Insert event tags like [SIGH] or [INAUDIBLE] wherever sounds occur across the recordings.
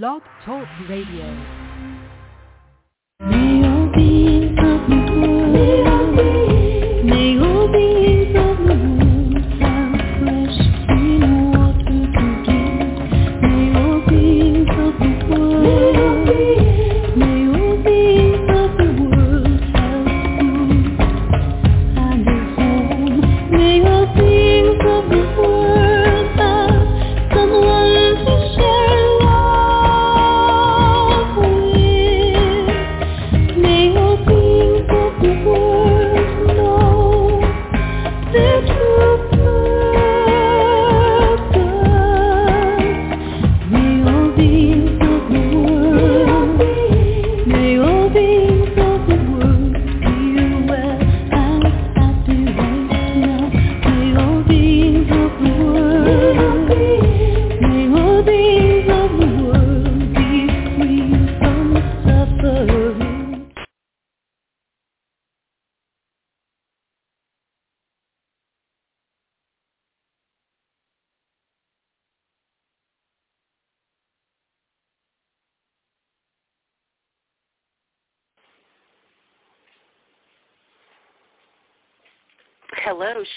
Blog Talk Radio.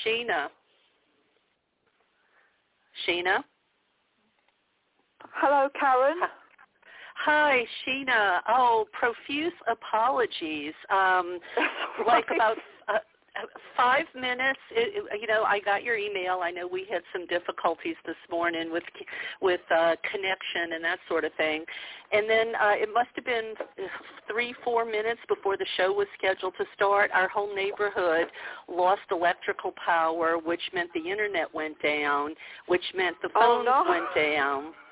Sheena. Sheena? Hello, Karen. Hi, Sheena. Oh, profuse apologies. Um, [LAUGHS] like about five minutes. It, it, you know, I got your email. I know we had some difficulties this morning with with uh, connection and that sort of thing. And then uh, it must have been three, four minutes before the show was scheduled to start. Our whole neighborhood lost electrical power, which meant the internet went down, which meant the phones oh, no. went down. [LAUGHS]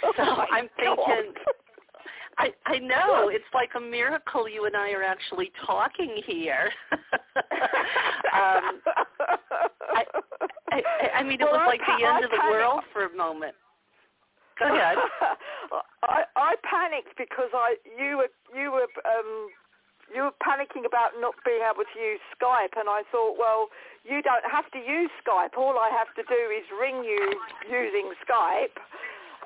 Oh, So I'm thinking. I, I know it's like a miracle you and I are actually talking here. [LAUGHS] um, I, I, I mean, it well, was like I, the end of the world for a moment. Go ahead. [LAUGHS] I, I panicked because I you were you were um you were panicking about not being able to use Skype, and I thought, well, you don't have to use Skype. All I have to do is ring you using Skype.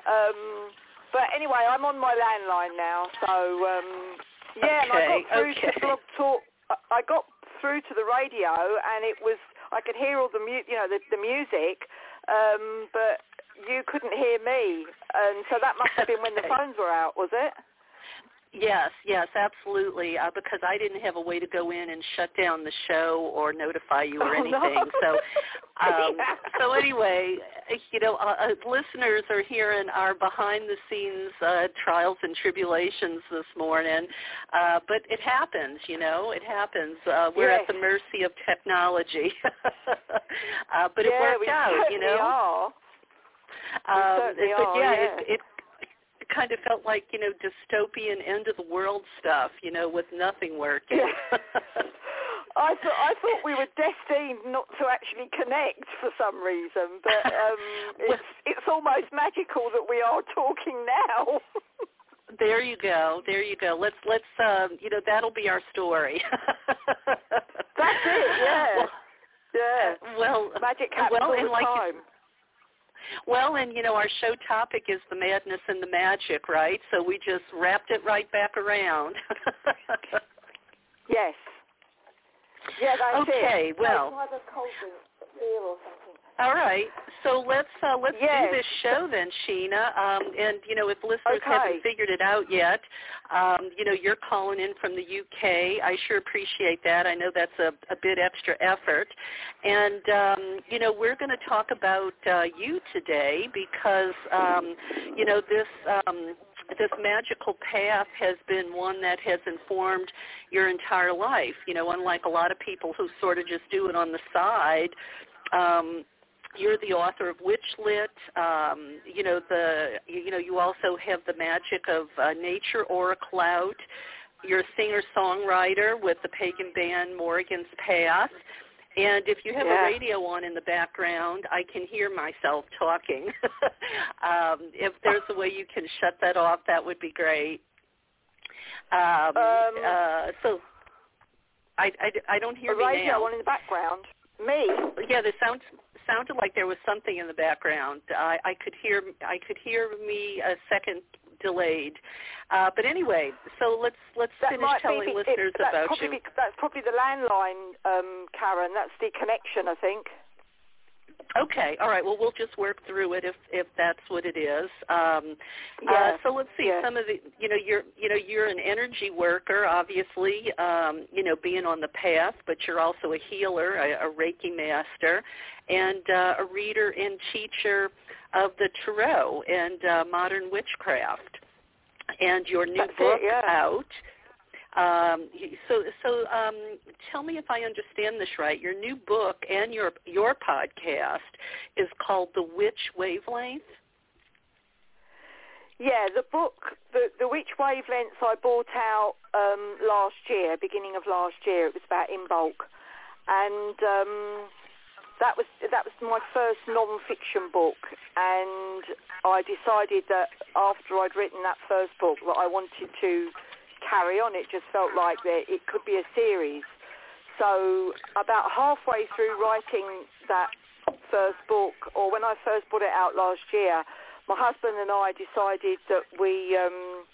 Um, but anyway, I'm on my landline now, so um, yeah, and I got through okay. to Blog Talk. I got through to the radio, and it was I could hear all the mu- you know the, the music, um, but you couldn't hear me, and so that must have been when the phones were out, was it? Yes, yes, absolutely. Uh, because I didn't have a way to go in and shut down the show or notify you or Oh, no. anything. So, [LAUGHS] um, Yeah. so anyway, you know, uh, uh, listeners are hearing our behind-the-scenes uh, trials and tribulations this morning. Uh, but it happens, you know, it happens. Uh, we're Yes. at the mercy of technology. [LAUGHS] uh, but it yeah, worked we out, you know. Are. Um, but yeah, yeah. It, it it kind of felt like you know dystopian end of the world stuff, you know, with nothing working. Yeah. [LAUGHS] I thought I thought we were destined not to actually connect for some reason, but [LAUGHS] um, it's it's almost magical that we are talking now. [LAUGHS] there you go, there you go. Let's let's um, you know that'll be our story. That's it, yeah. yeah, Well, magic happens well, all the like time. Well, and you know our show topic is the madness and the magic, right? So we just wrapped it right back around. [LAUGHS] Yes. Yeah, that's it. okay, well. Can I have a cold drink, beer or something? All right. So let's uh, let's Yes. do this show then, Sheena. Um, and you know, if listeners Okay. haven't figured it out yet, um, you know, you're calling in from the UK. I sure appreciate that. I know that's a, a bit extra effort. And um, you know, we're going to talk about uh, you today because um, you know this. Um, this magical path has been one that has informed your entire life. You know, unlike a lot of people who sort of just do it on the side, um, you're the author of Witchlit. Um, you know the you know you also have the magic of uh, nature or a out. You're a singer-songwriter with the pagan band Morrigan's Path. And if you have Yeah. a radio on in the background, I can hear myself talking. [LAUGHS] um, if there's a way you can shut that off, that would be great. Um, Um, uh, so I, I, I don't hear a me radio now. on in the background. Me? Yeah, there sound, sounded like there was something in the background. I, I could hear I could hear me a second delayed. Uh, but anyway, so let's let's finish telling be the, listeners it, that's about probably you. The, that's probably the landline, um, Karen. That's the connection, I think. Okay, all right. Well, we'll just work through it if if that's what it is. Um, yeah. Uh, so let's see yeah. some of the. You know, you're you know you're an energy worker, obviously. Um, you know, being on the path, but you're also a healer, a, a Reiki master, and uh, a reader and teacher of the tarot and uh, modern witchcraft. And your new That's book it, yeah. out. Um, so, so um, tell me if I understand this right. Your new book and your your podcast is called The Witch Wavelength. Yeah, the book, the the Witch Wavelengths, I bought out um, last year, beginning of last year. It was about in bulk, and um, that was that was my first non-fiction book. And I decided that after I'd written that first book, that I wanted to carry on. It just felt like that it could be a series. So about halfway through writing that first book, or when I first put it out last year, my husband and I decided that we, um,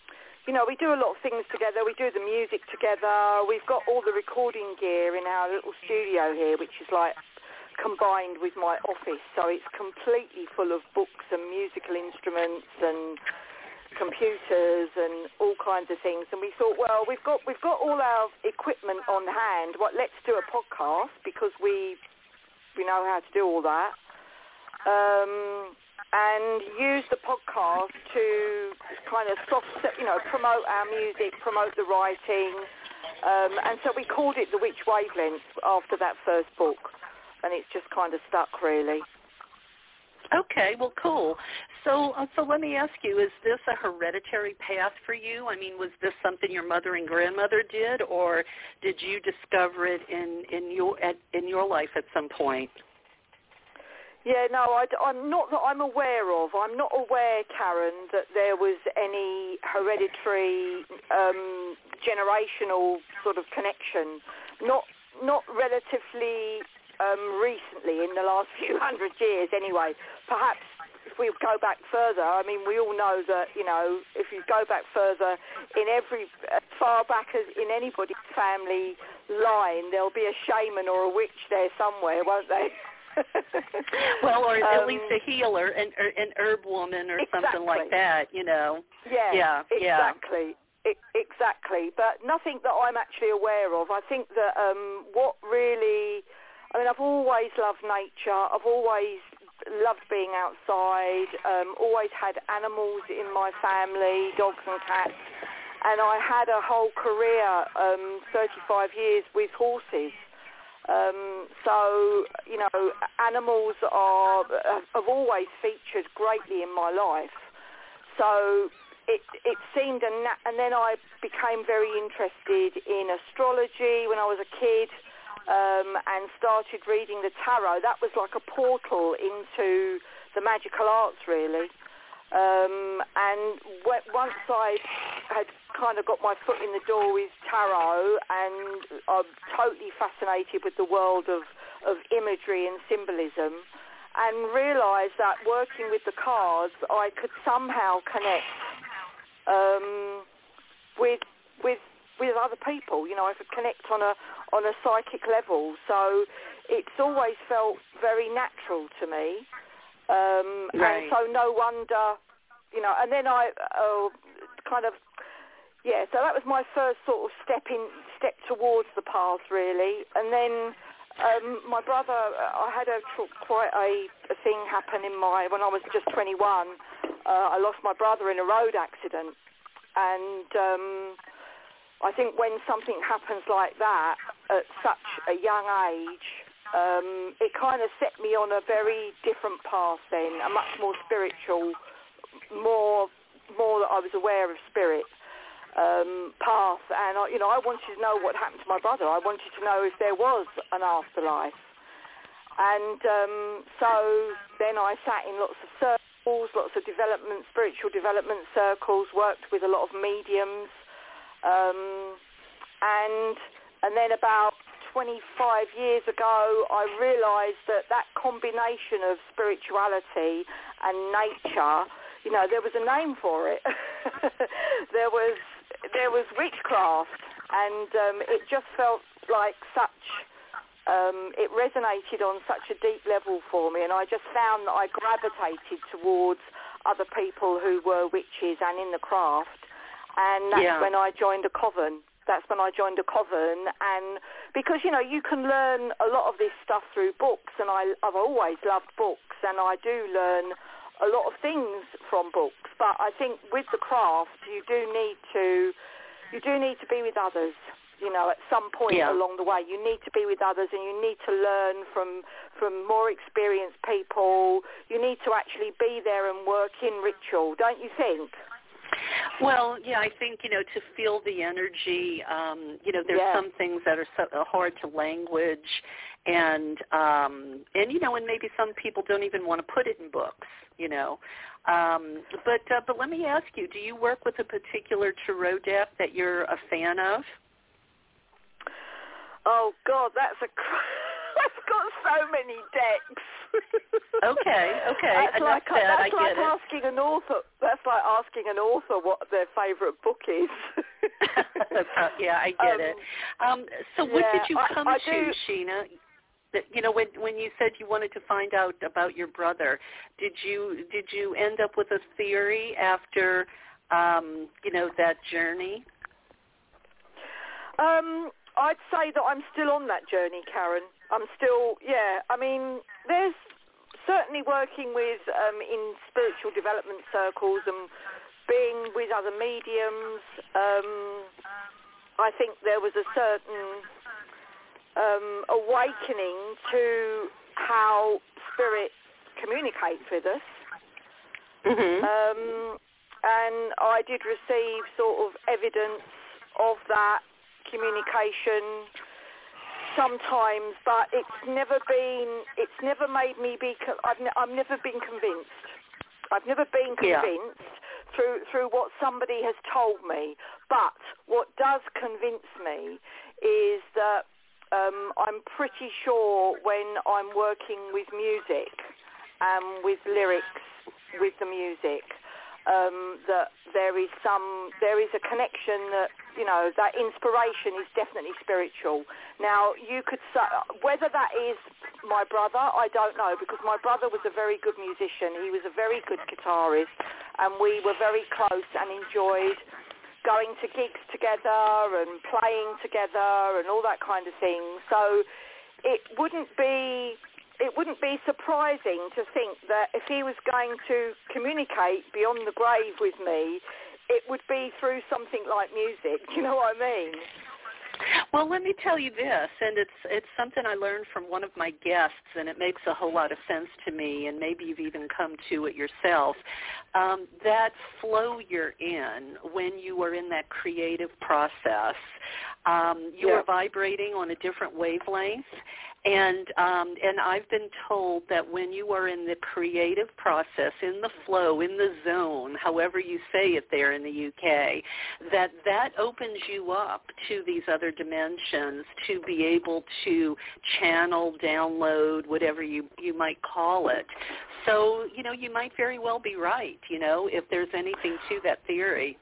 you know, we do a lot of things together. We do the music together. We've got all the recording gear in our little studio here, which is like combined with my office. So it's completely full of books and musical instruments and computers and all kinds of things. And we thought, well, we've got we've got all our equipment on hand. What? Let's do a podcast because we we know how to do all that. Um, and use the podcast to kind of soft, you know, promote our music, promote the writing. Um, and so we called it The Witch Wavelength after that first book. And it's just kind of stuck, really. Okay, well, cool. So, uh, so let me ask you: Is this a hereditary path for you? I mean, was this something your mother and grandmother did, or did you discover it in in your at, in your life at some point? Yeah, no, I, I'm not that I'm aware of. I'm not aware, Karen, that there was any hereditary, um, generational sort of connection. Not not relatively um, recently, in the last [LAUGHS] few hundred years, anyway. Perhaps if we go back further, I mean, we all know that you know if you go back further, in every as far back as in anybody's family line, there'll be a shaman or a witch there somewhere, won't they? [LAUGHS] well, or at Um, least a healer, an er, an herb woman, or something like that. You know. Yeah, Yeah, yeah. exactly. Exactly, but nothing that I'm actually aware of. I think that um, what really, I mean, I've always loved nature. I've always loved being outside. Um, always had animals in my family, dogs and cats, and I had a whole career, um, 35 years with horses. Um, so, you know, animals are have always featured greatly in my life. So it it seemed, a na- and then I became very interested in astrology when I was a kid, um, and started reading the tarot. That was like a portal into the magical arts, really. Um, and w- once I had kind of got my foot in the door with tarot, and I'm totally fascinated with the world of, of imagery and symbolism, and realised that working with the cards, I could somehow connect um, with with with other people. You know, I could connect on a on a psychic level. So it's always felt very natural to me. Um, Right. And so no wonder, you know. And then I uh, kind of yeah. So that was my first sort of step in step towards the path really. And then um, my brother, I had a quite a, a thing happen in my when I was just 21. Uh, I lost my brother in a road accident, and um, I think when something happens like that at such a young age, um, it kind of set me on a very different path. Then a much more spiritual, more more that I was aware of spirit um, path, and I, you know I wanted to know what happened to my brother. I wanted to know if there was an afterlife, and um, so then I sat in lots of circles, lots of development, spiritual development circles, worked with a lot of mediums, um, and and then about 25 years ago, I realised that that combination of spirituality and nature, you know, there was a name for it. [LAUGHS] there was there was witchcraft, and um, it just felt like such. Um, it resonated on such a deep level for me, and I just found that I gravitated towards other people who were witches and in the craft, and that's Yeah. when I joined a coven. That's when I joined a coven, and because you know you can learn a lot of this stuff through books, and I, I've always loved books, and I do learn a lot of things from books. But I think with the craft, you do need to you do need to be with others. You know, at some point Yeah. along the way, you need to be with others, and you need to learn from from more experienced people. You need to actually be there and work in ritual, don't you think? Well, yeah, I think you know to feel the energy. Um, you know, there's Yeah. some things that are so uh, hard to language, and um, and you know, and maybe some people don't even want to put it in books. You know, um, but uh, but let me ask you: Do you work with a particular tarot deck that you're a fan of? Oh God, that's a. [LAUGHS] [LAUGHS] I've got so many decks. Okay, okay, That's like said, that's I like get it. asking an author. That's like asking an author what their favourite book is. [LAUGHS] Uh, yeah, I get Um, it. Um, so what yeah, did you I- come I to, do- Sheena? That you know when when you said you wanted to find out about your brother, did you did you end up with a theory after um, you know that journey? Um, I'd say that I'm still on that journey, Karen. I'm still, yeah. I mean, there's certainly working with um, in spiritual development circles and being with other mediums. Um, I think there was a certain um, awakening to how spirit communicates with us. Mm-hmm. Um, and I did receive sort of evidence of that communication sometimes, but it's never been, it's never made me be, I've, ne- I've never been convinced. I've never been Yeah. convinced through, through what somebody has told me. But what does convince me is that um, I'm pretty sure when I'm working with music and with lyrics with the music, um, that there is some, there is a connection that, you know, that inspiration is definitely spiritual. Now, you could say, whether that is my brother, I don't know, because my brother was a very good musician. He was a very good guitarist, and we were very close and enjoyed going to gigs together and playing together and all that kind of thing. So it wouldn't be it wouldn't be surprising to think that if he was going to communicate beyond the grave with me, it would be through something like music. Do [LAUGHS] you know what I mean? Well, let me tell you this, and it's it's something I learned from one of my guests, and it makes a whole lot of sense to me, and maybe you've even come to it yourself. Um, that flow you're in when you are in that creative process, um, you Yeah. are vibrating on a different wavelength, and um, and I've been told that when you are in the creative process, in the flow, in the zone, however you say it there in the UK, that that opens you up to these other dimensions to be able to channel, download, whatever you you might call it. So you know you might very well be right. You know if there's anything to that theory.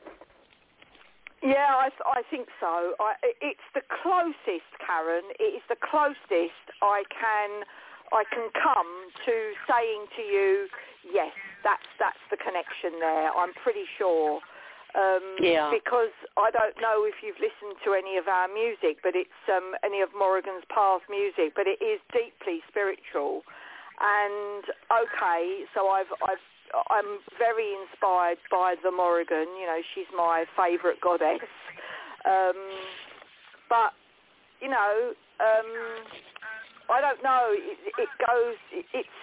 Yeah, I, th- I think so. I, i- it's the closest, Karen. It is the closest I can I can come to saying to you, yes, that's that's the connection there. I'm pretty sure. Um, Yeah. Because I don't know if you've listened to any of our music, but it's um, any of Morrigan's Path music, but it is deeply spiritual. And okay, so I've I've I'm very inspired by the Morrigan. You know, she's my favourite goddess. Um, but you know, um, I don't know. It, it goes. It, it's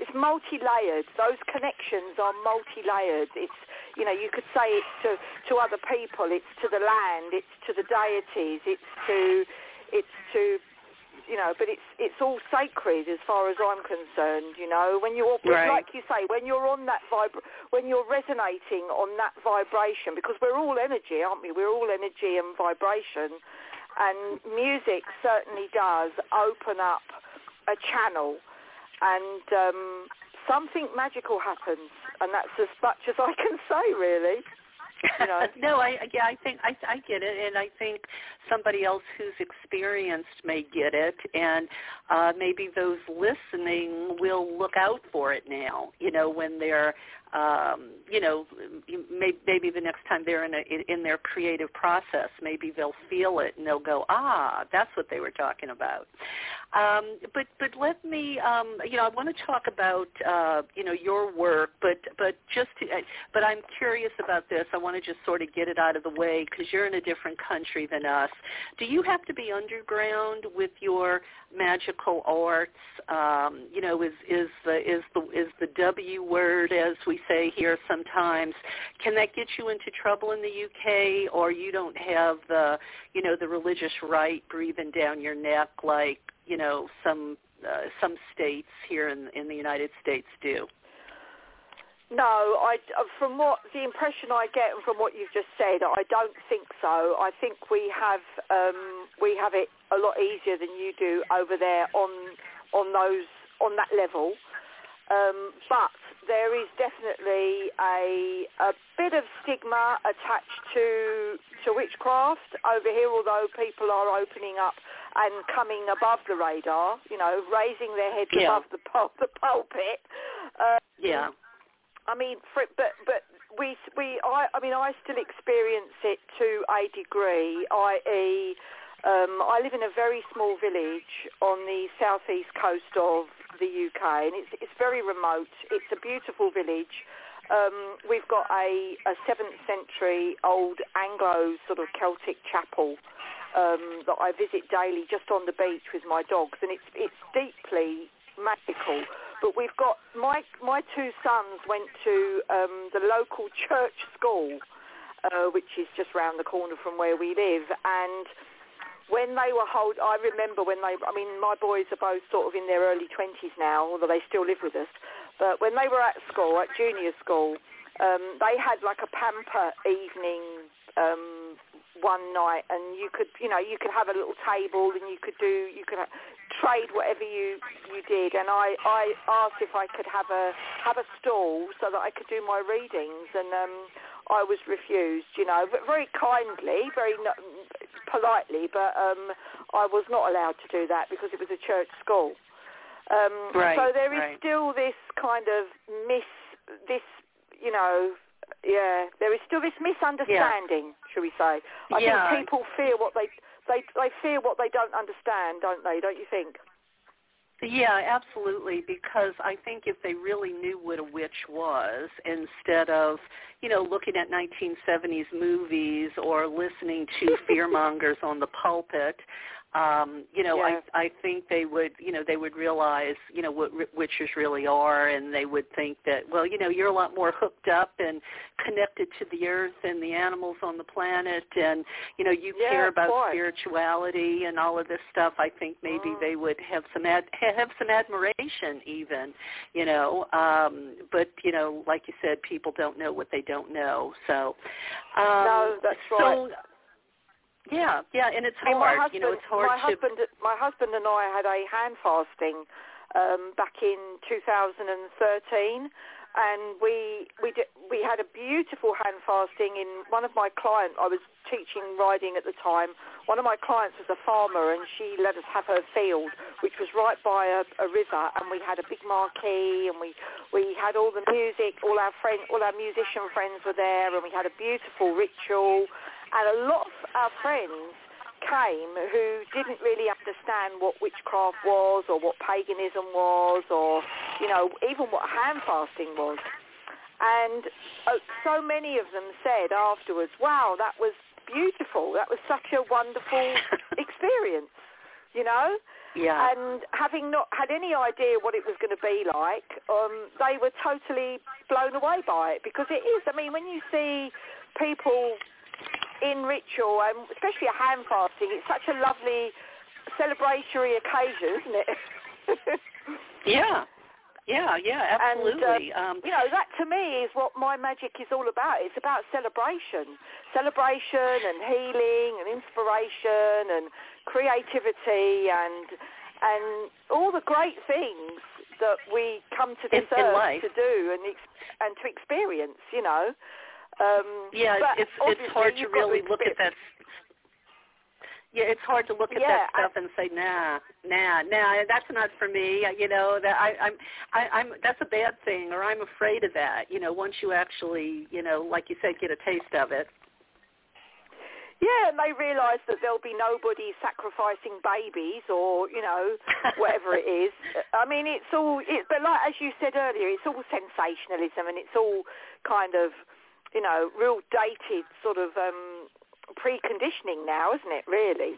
it's multi-layered. Those connections are multi-layered. It's you know, you could say it's to to other people. It's to the land. It's to the deities. It's to it's to you know, but it's it's all sacred as far as I'm concerned. You know, when you're Right. like you say, when you're on that vib- when you're resonating on that vibration, because we're all energy, aren't we? We're all energy and vibration, and music certainly does open up a channel, and um, something magical happens, and that's as much as I can [LAUGHS] say, really. You know? [LAUGHS] no, I yeah, I think I I get it, and I think somebody else who's experienced may get it, and uh, maybe those listening will look out for it now. You know, when they're um, you know, maybe, maybe the next time they're in a, in their creative process, maybe they'll feel it and they'll go, ah, that's what they were talking about. Um, but but let me, um, you know, I want to talk about uh, you know your work, but but just to, but I'm curious about this. I want to just sort of get it out of the way because you're in a different country than us. Do you have to be underground with your magical arts? Um, you know, is is the is the is the W word as we say here sometimes? Can that get you into trouble in the UK, or you don't have the you know the religious right breathing down your neck like you know some uh, some states here in in the United States do. No, I uh, from what the impression I get from what you've just said, I don't think so. I think we have um, we have it a lot easier than you do over there on on those on that level. Um, but there is definitely a a bit of stigma attached to to witchcraft over here. Although people are opening up and coming above the radar, you know, raising their heads yeah. above the pul- the pulpit. Um, yeah. I mean, for, but but we we I I mean I still experience it to a degree, i.e. Um, I live in a very small village on the southeast coast of the UK, and it's it's very remote. It's a beautiful village. Um, we've got a, a seventh century old Anglo sort of Celtic chapel um, that I visit daily just on the beach with my dogs, and it's it's deeply magical. But we've got my my two sons went to um, the local [LAUGHS] church school, uh, which is just round the corner from where we live, and when they were hold, I remember when they. I mean, my boys are both sort of in their early twenties now, although they still live with us. But when they were at school, at junior school, um, they had like a pamper evening um, one night, and you could, you know, you could have a little table, and you could do, you could trade whatever you you did. And I I asked if I could have a have a stall so that I could do my readings, and um, I was refused, you know, but very kindly, very no, politely, but um, I was not allowed to do that because it was a church school. Um, right, so there is right. still this kind of miss, this, you know, yeah, there is still this misunderstanding, yeah. shall we say? I yeah. think people fear what they they they fear what they don't understand, don't they? Don't you think? Yeah, absolutely. Because I think if they really knew what a witch was, instead of you know looking at 1970s movies or listening to [LAUGHS] fearmongers on the pulpit, um, you know, yeah. I I think they would, you know, they would realize, you know, what r- witches really are, and they would think that, well, you know, you're a lot more hooked up and connected to the earth and the animals on the planet, and you know, you yeah, care about spirituality and all of this stuff. I think maybe Mm. they would have some ad- have some admiration, even, you know. Um, but you know, like you said, people don't know what they don't know. So, um, no, that's right. so, yeah, yeah, and it's I mean, hard. my husband, you know, it's hard my to. husband, my husband and I had a hand fasting um, back in 2013, and we we did, we had a beautiful hand fasting in one of my clients. I was teaching riding at the time. One of my clients was a farmer, and she let us have her field, which was right by a, a river, and we had a big marquee, and we we had all the music. All our friends, all our musician friends were there, and we had a beautiful ritual. And a lot of our friends came who didn't really understand what witchcraft was or what paganism was or, you know, even what hand fasting was. And uh, so many of them said afterwards, wow, that was beautiful. That was such a wonderful [LAUGHS] experience, you know? Yeah. And having not had any idea what it was going to be like, um, they were totally blown away by it because it is. I mean, when you see people in ritual, and especially a hand fasting, it's such a lovely celebratory occasion, isn't it? [LAUGHS] yeah. Yeah, yeah, absolutely. And, uh, um, you know, that to me is what my magic is all about. It's about celebration, celebration and healing and inspiration and creativity and and all the great things that we come to this In- in earth life. to do and and to experience. You know, Um, yeah, it's it's hard to really look at that. Yeah, it's hard to look at yeah, that stuff I, and say, nah, nah, nah, that's not for me. You know that I, I'm, I, I'm that's a bad thing, or I'm afraid of that. You know, once you actually, you know, like you said, get a taste of it. Yeah, and they realise that there'll be nobody sacrificing babies or you know [LAUGHS] whatever it is. I mean, it's all. It, but like as you said earlier, it's all sensationalism and it's all kind of you know real dated sort of um, preconditioning now, isn't it? Really.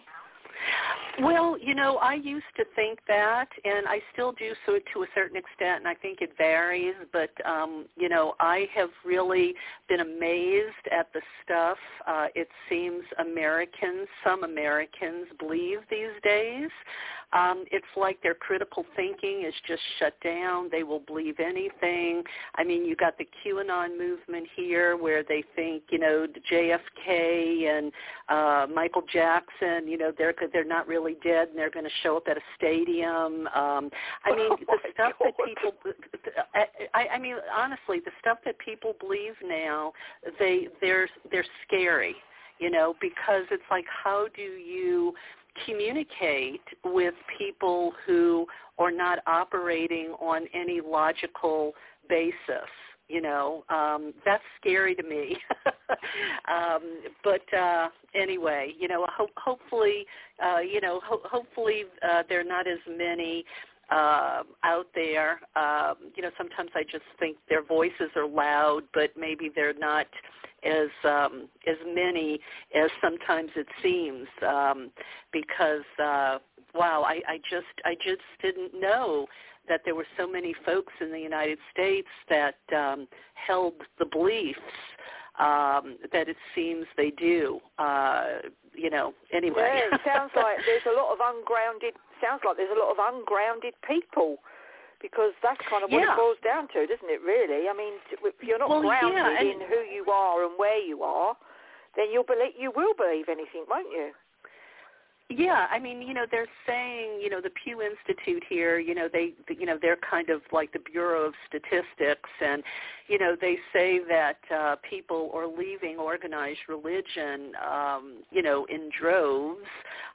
Well, you know, I used to think that, and I still do so to a certain extent, and I think it varies. But um, you know, I have really been amazed at the stuff. Uh, it seems Americans, some Americans, believe these days. Um, it's like their critical thinking is just shut down. They will believe anything. I mean, you got the QAnon movement here, where they think, you know, JFK and uh, Michael Jackson, you know, they're they're not really dead and they're going to show up at a stadium. Um, I mean, [LAUGHS] oh the stuff God. that people, I, I mean, honestly, the stuff that people believe now, they they're they're scary, you know, because it's like, how do you communicate with people who are not operating on any logical basis? you know um that's scary to me [LAUGHS] um but uh anyway you know ho- hopefully uh you know ho- hopefully uh there are not as many uh out there um you know sometimes i just think their voices are loud but maybe they're not as um as many as sometimes it seems um because uh wow i i just i just didn't know that there were so many folks in the United States that um, held the beliefs um, that it seems they do. Uh, you know, anyway. Yeah, it sounds [LAUGHS] like there's a lot of ungrounded. Sounds like there's a lot of ungrounded people. Because that's kind of what Yeah. it boils down to, doesn't it? Really, I mean, if you're not Well, grounded yeah, in who you are and where you are, then you'll believe you will believe anything, won't you? Yeah, I mean, you know, they're saying, you know, the Pew Institute here, you know, they, you know, they're kind of like the Bureau of Statistics, and you know, they say that uh, people are leaving organized religion, um, you know, in droves,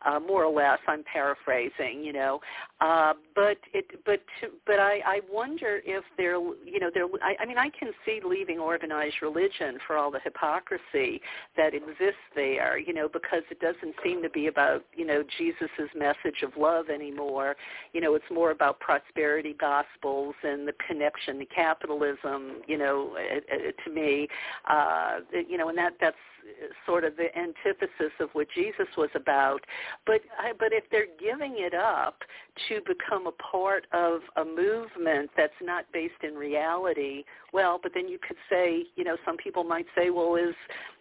uh, more or less. I'm paraphrasing, you know, uh, but it, but, but I, I wonder if they're, you know, they're. I, I mean, I can see leaving organized religion for all the hypocrisy that exists there, you know, because it doesn't seem to be about, you know, Jesus's message of love anymore. You know, it's more about prosperity gospels and the connection to capitalism, you know, uh, uh, to me, uh, you know, and that that's sort of the antithesis of what Jesus was about. But I- but if they're giving it up to become a part of a movement that's not based in reality, well, but then you could say, you know, some people might say, well, is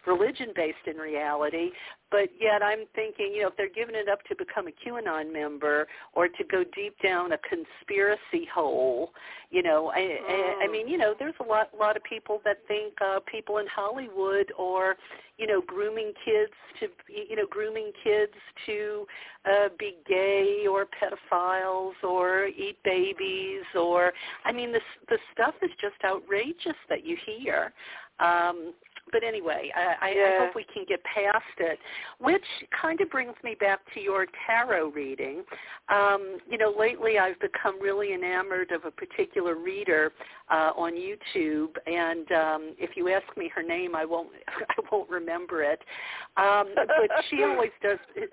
religion based in reality? But yet I'm thinking, you know, if they're giving it up to become a QAnon member or to go deep down a conspiracy hole, you know, I, I, I Mm. mean, you know, there's a lot, lot of people that think uh, people in Hollywood or, you know, grooming kids to, you know, grooming kids to uh, be gay or pedophiles or eat babies or, I mean, this the stuff is just outrageous that you hear. Um, but anyway, I, I, I hope we can get past it, which kind of brings me back to your tarot reading. Um, you know, lately I've become really enamored of a particular reader uh, on YouTube, and um, if you ask me her name, I won't [LAUGHS] I won't remember it. Um, but she [LAUGHS] always does. [LAUGHS]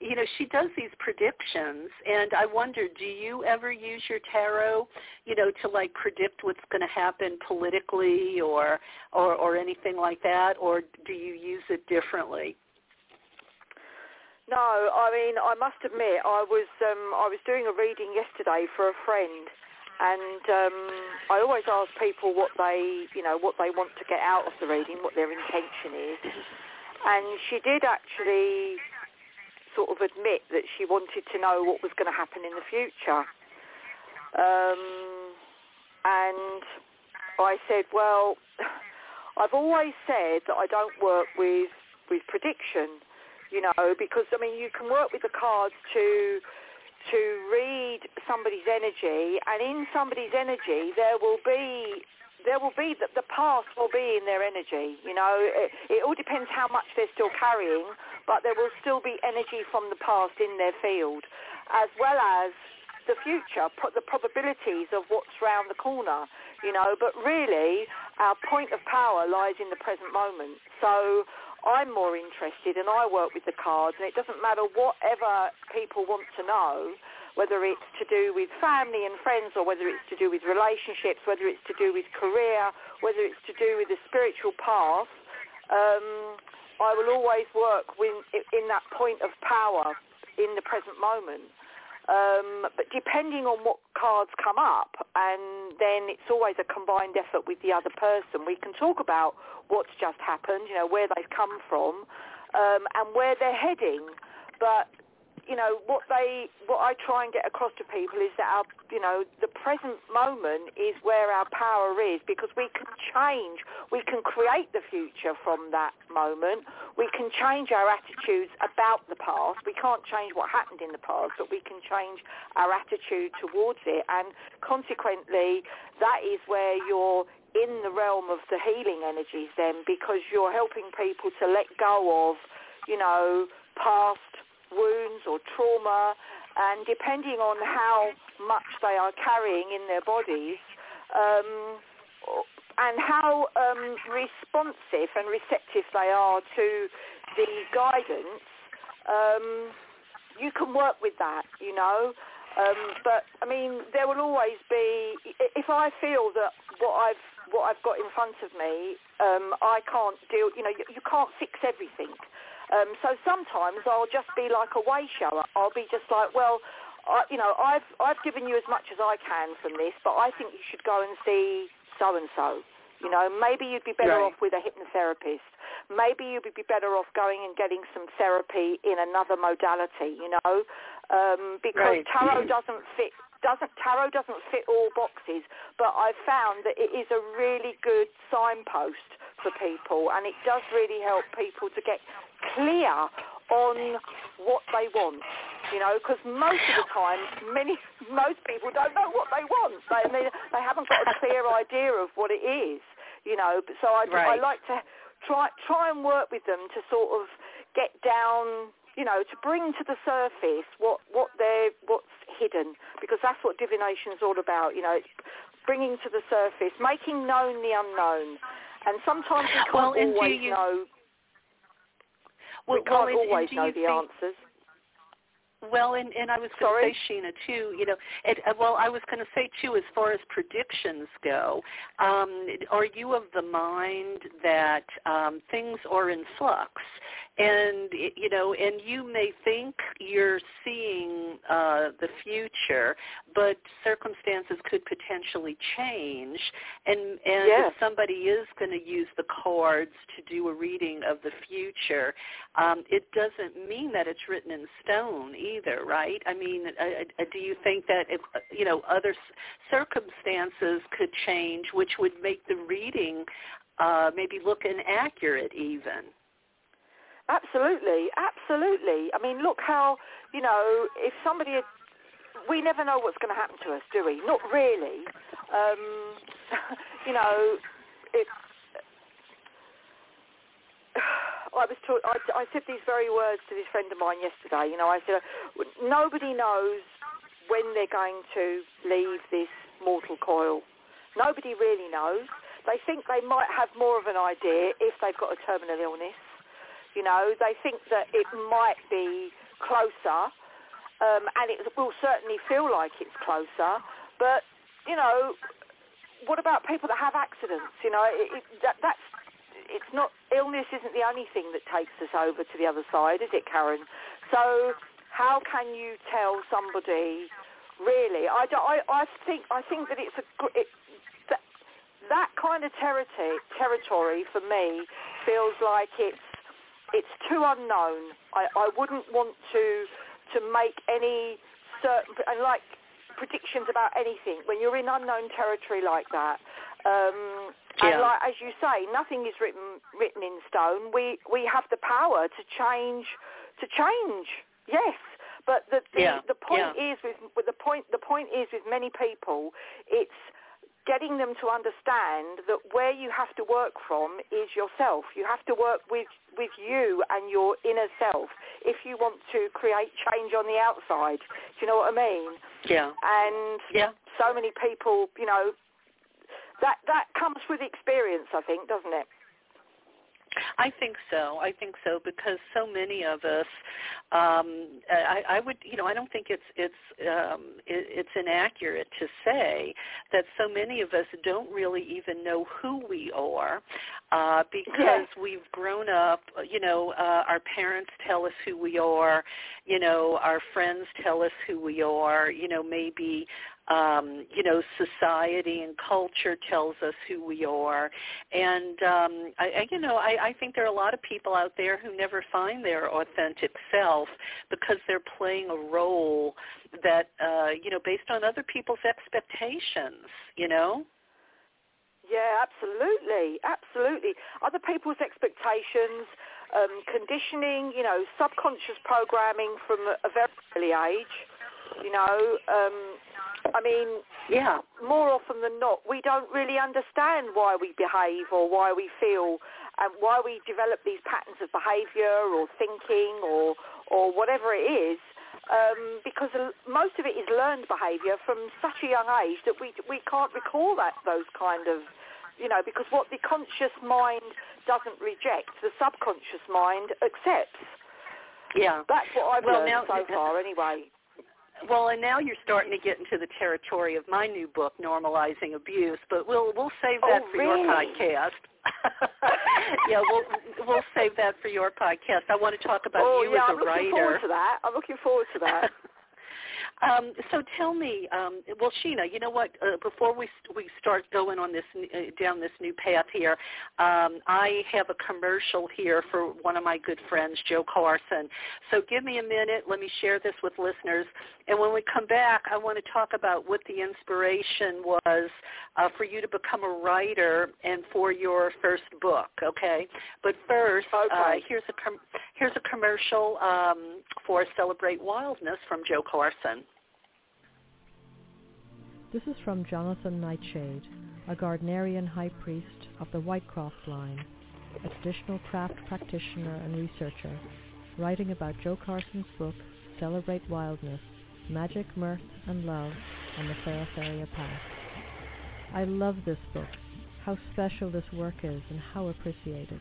You know, she does these predictions, and I wonder, do you ever use your tarot, you know, to like predict what's going to happen politically or or or anything like that, or do you use it differently? No, I mean, I must admit, I was um, I was doing a reading yesterday for a friend, and um, I always ask people what they, you know, what they want to get out of the reading, what their intention is, and she did actually sort of admit that she wanted to know what was going to happen in the future, um, and I said, well, I've always said that I don't work with with prediction you know, because I mean, you can work with the cards to to read somebody's energy, and in somebody's energy there will be there will be the, the past will be in their energy. You know, it, it all depends how much they're still carrying, but there will still be energy from the past in their field, as well as the future, put the probabilities of what's round the corner. You know, but really, our point of power lies in the present moment. So I'm more interested, and I work with the cards, and it doesn't matter whatever people want to know whether it's to do with family and friends or whether it's to do with relationships, whether it's to do with career, whether it's to do with the spiritual path, um, I will always work in that point of power in the present moment. Um, but depending on what cards come up, and then it's always a combined effort with the other person. We can talk about what's just happened, you know, where they've come from, um, and where they're heading. But you know, what they, what I try and get across to people is that our, you know, the present moment is where our power is because we can change, we can create the future from that moment. We can change our attitudes about the past. We can't change what happened in the past, but we can change our attitude towards it. And consequently, that is where you're in the realm of the healing energies then because you're helping people to let go of, you know, past wounds or trauma, and depending on how much they are carrying in their bodies, um, and how um, responsive and receptive they are to the guidance, um, you can work with that, you know. Um, but I mean, there will always be. If I feel that what I've what I've got in front of me, um, I can't deal. You know, you, you can't fix everything. Um, so sometimes I'll just be like a way shower. I'll be just like, well, I, you know, I've I've given you as much as I can from this, but I think you should go and see so and so. You know, maybe you'd be better right. off with a hypnotherapist. Maybe you'd be better off going and getting some therapy in another modality. You know, um, because right. tarot doesn't fit doesn't tarot doesn't fit all boxes, but I've found that it is a really good signpost for people, and it does really help people to get clear on what they want. You know, because most of the time, many [LAUGHS] most people don't know what they want. They they, they haven't got a clear [LAUGHS] idea of what it is. You know, so I, right. I like to try try and work with them to sort of get down you know, to bring to the surface what what they what's hidden, because that's what divination is all about. You know, it's bringing to the surface, making known the unknown, and sometimes we can't well, always you, know well, we can't well, always know the think, answers. Well, and, and I was going Sorry? to say, Sheena, too, you know, it, uh, well, I was going to say, too, as far as predictions go, um, are you of the mind that um, things are in flux? And, you know, and you may think you're seeing uh, the future, but circumstances could potentially change. And, and yes. if somebody is going to use the cards to do a reading of the future, um, it doesn't mean that it's written in stone either, right? I mean, uh, uh, do you think that if you know other circumstances could change, which would make the reading uh, maybe look inaccurate even? Absolutely, absolutely. I mean, look how you know if somebody had, we never know what's going to happen to us, do we? Not really. Um, [LAUGHS] you know, it, I was taught, I, I said these very words to this friend of mine yesterday. You know, I said, nobody knows when they're going to leave this mortal coil. Nobody really knows. They think they might have more of an idea if they've got a terminal illness. You know, they think that it might be closer, um, and it will certainly feel like it's closer. But you know, what about people that have accidents? You know, it, it, that, that's it's not illness isn't the only thing that takes us over to the other side, is it, Karen? So how can you tell somebody really? I, I, I think I think that it's a it, that, that kind of territory territory for me feels like it's it's too unknown. I, I wouldn't want to to make any certain and like predictions about anything when you're in unknown territory like that. Um, yeah. and like as you say, nothing is written written in stone. We we have the power to change to change. Yes, but the the, yeah. the point yeah. is with, with the point the point is with many people, it's getting them to understand that where you have to work from is yourself. You have to work with, with you and your inner self if you want to create change on the outside. Do you know what I mean? Yeah. And yeah. so many people, you know, that that comes with experience, I think, doesn't it? I think so. I think so because so many of us, um, I, I would, you know, I don't think it's it's um, it, it's inaccurate to say that so many of us don't really even know who we are uh, because yes. we've grown up. You know, uh, our parents tell us who we are. You know, our friends tell us who we are. You know, maybe um, you know, society and culture tells us who we are. And, um, I, I, you know, I, I think there are a lot of people out there who never find their authentic self because they're playing a role that, uh, you know, based on other people's expectations, you know? Yeah, absolutely, absolutely. Other people's expectations, um, conditioning, you know, subconscious programming from a very early age. You know, um, I mean, yeah. More often than not, we don't really understand why we behave or why we feel and why we develop these patterns of behaviour or thinking or or whatever it is. Um, because most of it is learned behaviour from such a young age that we we can't recall that those kind of you know because what the conscious mind doesn't reject, the subconscious mind accepts. Yeah, that's what I've well, learned now, so far. Anyway. Well, and now you're starting to get into the territory of my new book, Normalizing Abuse, but we'll we'll save that oh, for really? your podcast. [LAUGHS] yeah, we'll we'll save that for your podcast. I want to talk about oh, you yeah, as a I'm writer. I'm looking forward to that. I'm looking forward to that. [LAUGHS] Um, so tell me, um, well, Sheena, you know what? Uh, before we we start going on this uh, down this new path here, um, I have a commercial here for one of my good friends, Joe Carson. So give me a minute. Let me share this with listeners, and when we come back, I want to talk about what the inspiration was uh, for you to become a writer and for your first book. Okay, but first, okay. uh, here's a com- here's a commercial um, for Celebrate Wildness from Joe Carson. This is from Jonathan Nightshade, a Gardnerian high priest of the Whitecroft line, a traditional craft practitioner and researcher, writing about Joe Carson's book, Celebrate Wildness, Magic, Mirth, and Love on the Feraferia Path. I love this book, how special this work is and how appreciated.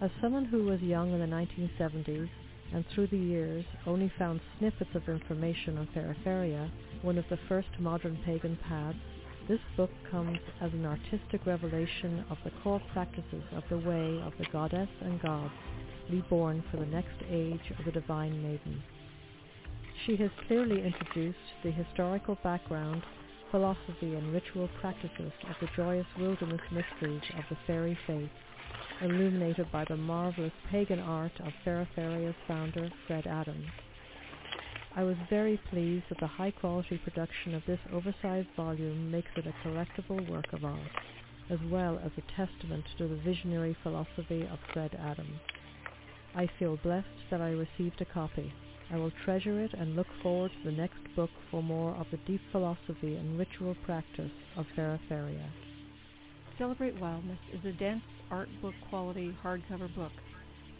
As someone who was young in the 1970s and through the years only found snippets of information on Feraferia, one of the first modern pagan paths, this book comes as an artistic revelation of the core practices of the way of the goddess and gods reborn for the next age of the divine maiden. She has clearly introduced the historical background, philosophy and ritual practices of the joyous wilderness mysteries of the fairy faith, illuminated by the marvelous pagan art of Feraferia's founder, Fred Adams. I was very pleased that the high-quality production of this oversized volume makes it a collectible work of art, as well as a testament to the visionary philosophy of Fred Adams. I feel blessed that I received a copy. I will treasure it and look forward to the next book for more of the deep philosophy and ritual practice of Feraferia. Celebrate Wildness is a dense art book quality hardcover book.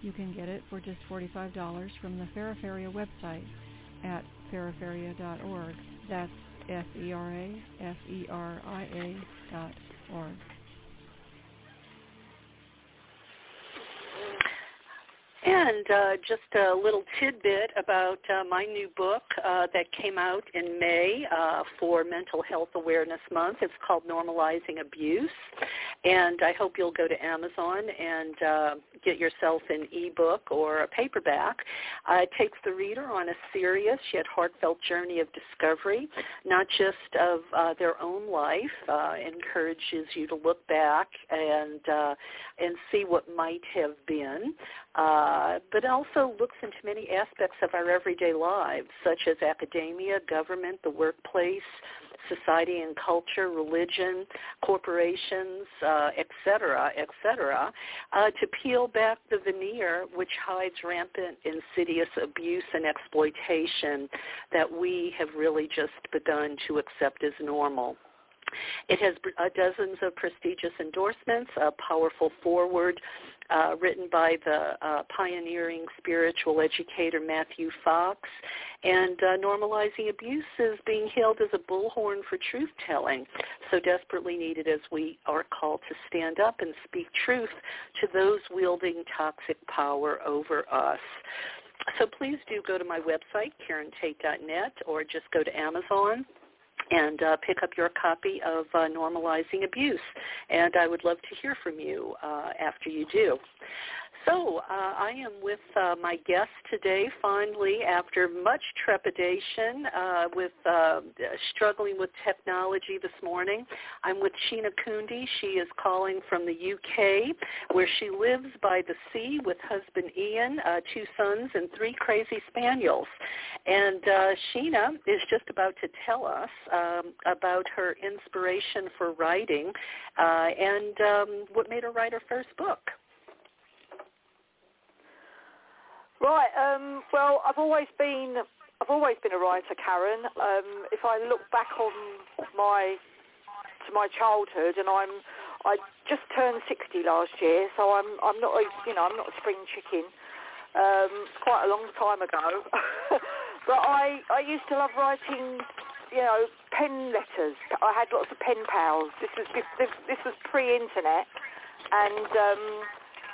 You can get it for just $45 from the Feraferia website at feraferia.org. That's F-E-R-A-F-E-R-I-A dot org. And uh, just a little tidbit about uh, my new book uh, that came out in May uh, for Mental Health Awareness Month. It's called Normalizing Abuse. And I hope you'll go to Amazon and uh, get yourself an ebook or a paperback. Uh, it takes the reader on a serious yet heartfelt journey of discovery, not just of their own life. Encourages you to look back and and see what might have been, uh, but also looks into many aspects of our everyday lives, such as academia, government, the workplace, society and culture, religion, corporations, uh, et cetera, et cetera, uh, to peel back the veneer which hides rampant insidious abuse and exploitation that we have really just begun to accept as normal. It has uh, dozens of prestigious endorsements, a powerful foreword uh, written by the uh, pioneering spiritual educator Matthew Fox, and uh, normalizing abuse is being hailed as a bullhorn for truth-telling, so desperately needed as we are called to stand up and speak truth to those wielding toxic power over us. So please do go to my website, KarenTate.net, or just go to Amazon and uh, pick up your copy of uh, Normalizing Abuse. And I would love to hear from you uh, after you do. So uh, I am with uh, my guest today finally after much trepidation uh, with uh, struggling with technology this morning. I'm with Sheena Cundy. She is calling from the UK where she lives by the sea with husband Ian, uh, two sons, and three crazy spaniels. And uh, Sheena is just about to tell us um, about her inspiration for writing and um, what made her write her first book. Right. Um, well, I've always been I've always been a writer, Karen. Um, if I look back on my to my childhood, and I'm I just turned 60 last year, so I'm I'm not a, you know I'm not a spring chicken. Um, quite a long time ago, [LAUGHS] but I I used to love writing, you know, pen letters. I had lots of pen pals. This was this, was pre-internet, and um,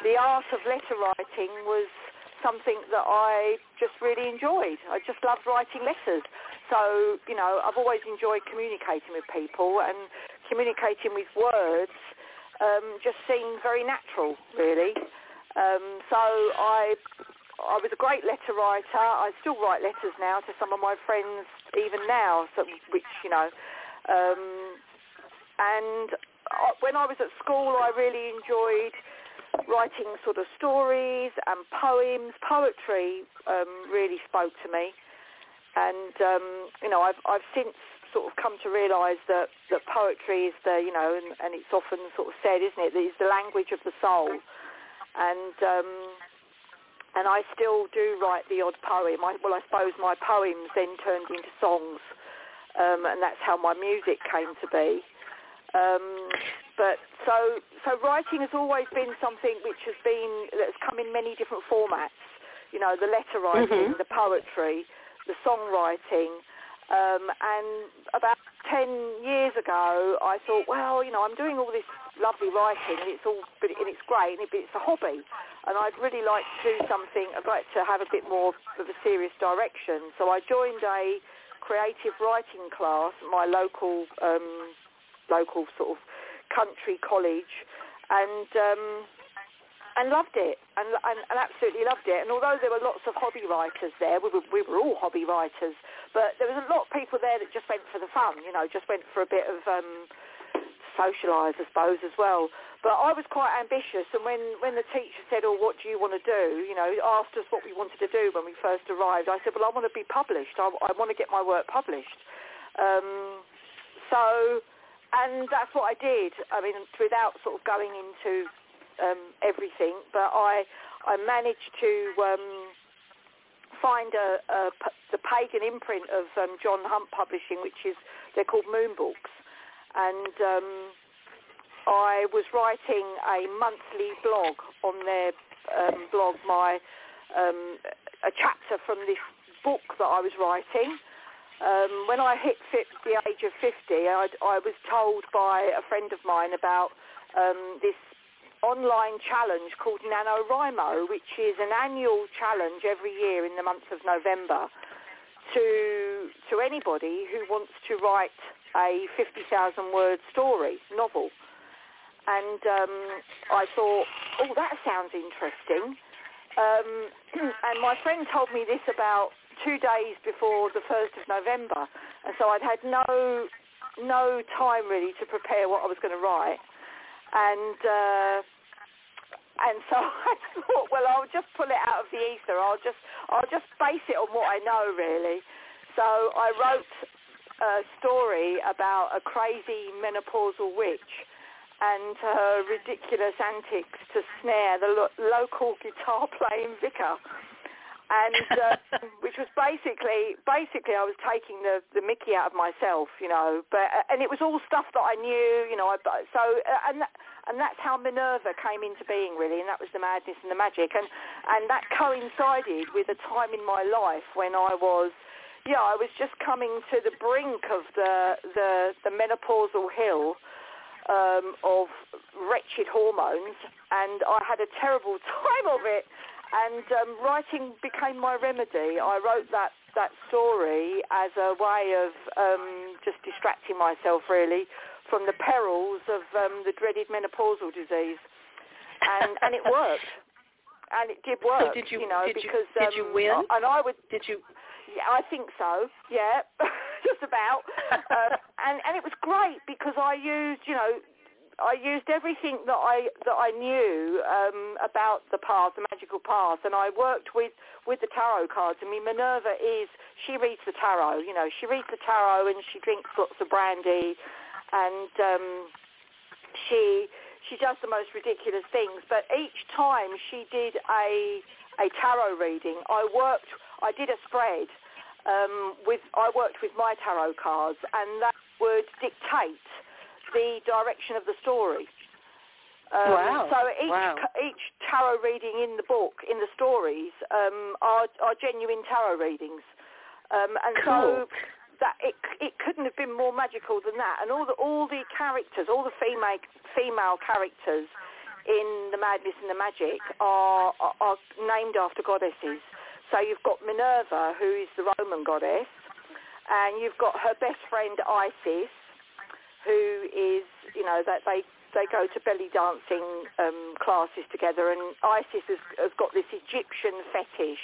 the art of letter writing was something that I just really enjoyed. I just loved writing letters. So, you know, I've always enjoyed communicating with people and communicating with words um, just seemed very natural, really. Um, so I, I was a great letter writer. I still write letters now to some of my friends, even now, so, which, you know, um, and when I was at school, I really enjoyed writing sort of stories and poems. Poetry um, really spoke to me, and um, you know, I've I've since sort of come to realise that that poetry is the you know, and, and it's often sort of said, isn't it, that it's the language of the soul, and um, and I still do write the odd poem. I, well, I suppose my poems then turned into songs, um, and that's how my music came to be. Um, but so so writing has always been something which has been that's come in many different formats. You know, the letter writing, mm-hmm. the poetry, the songwriting. Um, and about 10 years ago, I thought, well, you know, I'm doing all this lovely writing and it's all, and it's great, and it's a hobby. And I'd really like to do something, I'd like to have a bit more of a serious direction. So I joined a creative writing class at my local, um, local sort of country college, and um, and loved it, and, and, and absolutely loved it. And although there were lots of hobby writers there, we were, we were all hobby writers, but there was a lot of people there that just went for the fun, you know, just went for a bit of um, socialise, I suppose, as well. But I was quite ambitious, and when, when the teacher said, oh, what do you want to do, you know, asked us what we wanted to do when we first arrived, I said, well, I want to be published. I, I want to get my work published. Um, so and that's what I did. I mean, without sort of going into um, everything, but I I managed to um, find a, the pagan imprint of um, John Hunt Publishing, which is they're called Moon Books, and um, I was writing a monthly blog on their um, blog, my um, a chapter from this book that I was writing um, when I hit the age of 50, I, I, was told by a friend of mine about um, this online challenge called NaNoWriMo, which is an annual challenge every year in the month of November to, to anybody who wants to write a 50,000 word story, novel. And um, I thought, oh, that sounds interesting. Um, [CLEARS THROAT] and my friend told me this about two days before the 1st of November. And so I'd had no, no time really to prepare what I was going to write. And, uh, and so [LAUGHS] I thought, well, I'll just pull it out of the ether. I'll just, I'll just base it on what I know really. So I wrote a story about a crazy menopausal witch and her ridiculous antics to snare the lo- local guitar playing vicar and uh, [LAUGHS] which was basically basically I was taking the the Mickey out of myself, you know. But uh, and it was all stuff that I knew, you know. I, so uh, and that, and that's how Minerva came into being, really, and that was the madness and the magic, and and that coincided with a time in my life when I was. Yeah, I was just coming to the brink of the the, the menopausal hill um, of wretched hormones, and I had a terrible [LAUGHS] time of it and um, writing became my remedy. I wrote that that story as a way of um, just distracting myself, really, from the perils of um, the dreaded menopausal disease, and and it worked, and it did work. So did you? you know, did because you, did you um, win? And I would. Did you? Yeah, I think so. Yeah, [LAUGHS] just about. [LAUGHS] uh, and and it was great because I used, you know, I used everything that I that I knew um, about the path, the magical path, and I worked with with the tarot cards. I mean, Minerva is she reads the tarot. You know, she reads the tarot and she drinks lots of brandy, and um, she she does the most ridiculous things. But each time she did a a tarot reading, I worked. I did a spread um, with. I worked with my tarot cards, and that would dictate the direction of the story. Um, wow. So each wow. each tarot reading in the book, in the stories, um, are, are genuine tarot readings, um, and cool. so that it it couldn't have been more magical than that. And all the all the characters, all the female female characters in the Madness and the Magic are, are, are named after goddesses. So you've got Minerva, who is the Roman goddess, and you've got her best friend Isis, who is, you know, that they they go to belly dancing um, classes together, and Isis has, has got this Egyptian fetish,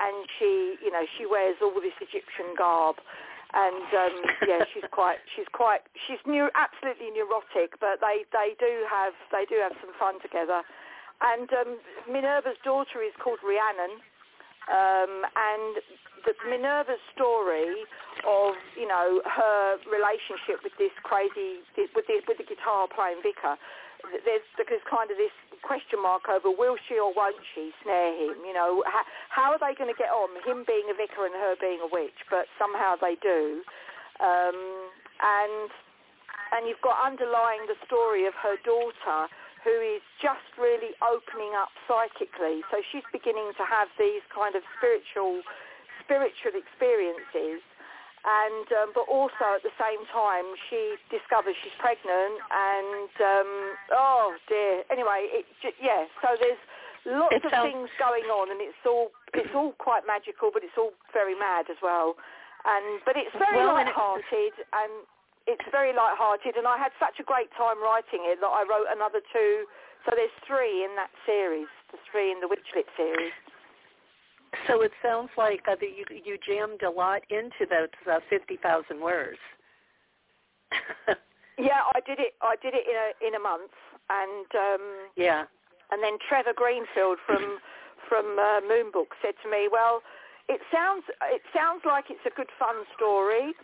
and she, you know, she wears all this Egyptian garb, and um, [LAUGHS] yeah, she's quite, she's quite, she's new, absolutely neurotic, but they they do have they do have some fun together, and um, Minerva's daughter is called Rhiannon, um, and the Minerva's story of you know her relationship with this crazy with the with the guitar playing vicar. There's there's kind of this question mark over will she or won't she snare him? You know how, how are they going to get on? Him being a vicar and her being a witch, but somehow they do. Um, and and you've got underlying the story of her daughter who is just really opening up psychically. So she's beginning to have these kind of spiritual spiritual experiences. And um, but also at the same time she discovers she's pregnant and um, oh dear. Anyway it yeah so there's lots it of sounds... things going on and it's all it's all quite magical but it's all very mad as well. And but it's very well, light-hearted and, and it's very light-hearted and I had such a great time writing it that I wrote another two so there's three in that series the three in the Witchlit series so it sounds like uh, that you you jammed a lot into those uh, fifty thousand words. [LAUGHS] yeah, I did it. I did it in a in a month, and um, yeah, and then Trevor Greenfield from [LAUGHS] from uh, Moonbook said to me, "Well, it sounds it sounds like it's a good fun story.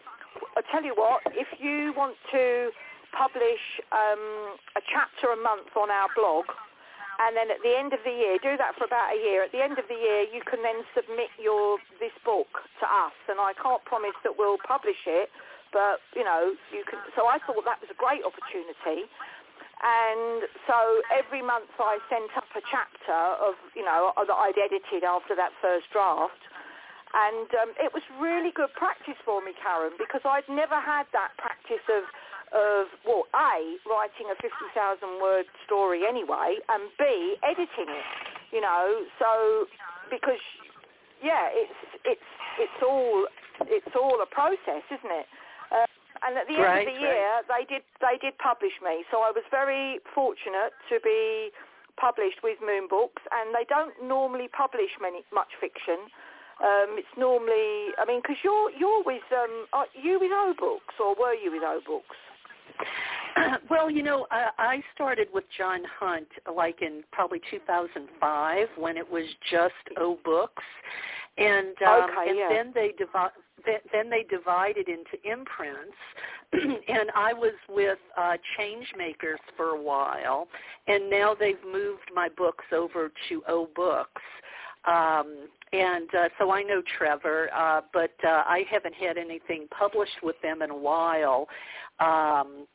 I tell you what, if you want to publish um, a chapter a month on our blog." and then at the end of the year, do that for about a year. At the end of the year, you can then submit your this book to us, and I can't promise that we'll publish it, but you know, you can. So I thought that was a great opportunity, and so every month I sent up a chapter of you know that I'd edited after that first draft. And um, it was really good practice for me, Karen, because I'd never had that practice of of, well, A, writing a 50,000 word story anyway, and B, editing it, you know, so, because, yeah, it's, it's, it's all, it's all a process, isn't it? Uh, and at the end right, of the right. year, they did, they did publish me, so I was very fortunate to be published with Moon Books, and they don't normally publish many, much fiction. Um, it's normally, I mean, because you're you're with um, are you with O Books or were you with O Books? [CLEARS THROAT] well, you know, I, I started with John Hunt like in probably 2005 when it was just O Books, and um, okay, and yeah. then they divi- then, then they divided into imprints, [CLEARS THROAT] and I was with uh, Changemakers for a while, and now they've moved my books over to O Books. Um, and uh, so I know Trevor, uh, but uh, I haven't had anything published with them in a while um,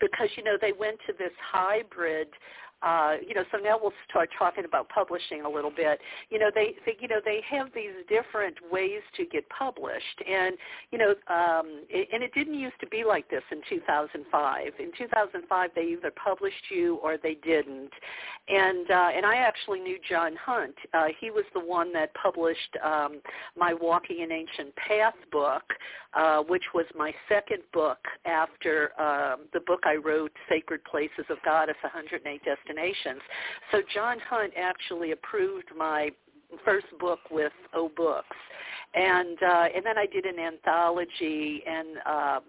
because you know they went to this hybrid uh, you know, so now we'll start talking about publishing a little bit. You know, they, they you know they have these different ways to get published, and you know, um, it, and it didn't used to be like this in 2005. In 2005, they either published you or they didn't, and uh, and I actually knew John Hunt. Uh, he was the one that published um, my Walking an Ancient Path book, uh, which was my second book after um, the book I wrote, Sacred Places of Goddess, 108 Destinations destinations. So John Hunt actually approved my first book with O Books, and uh, and then I did an anthology, and uh,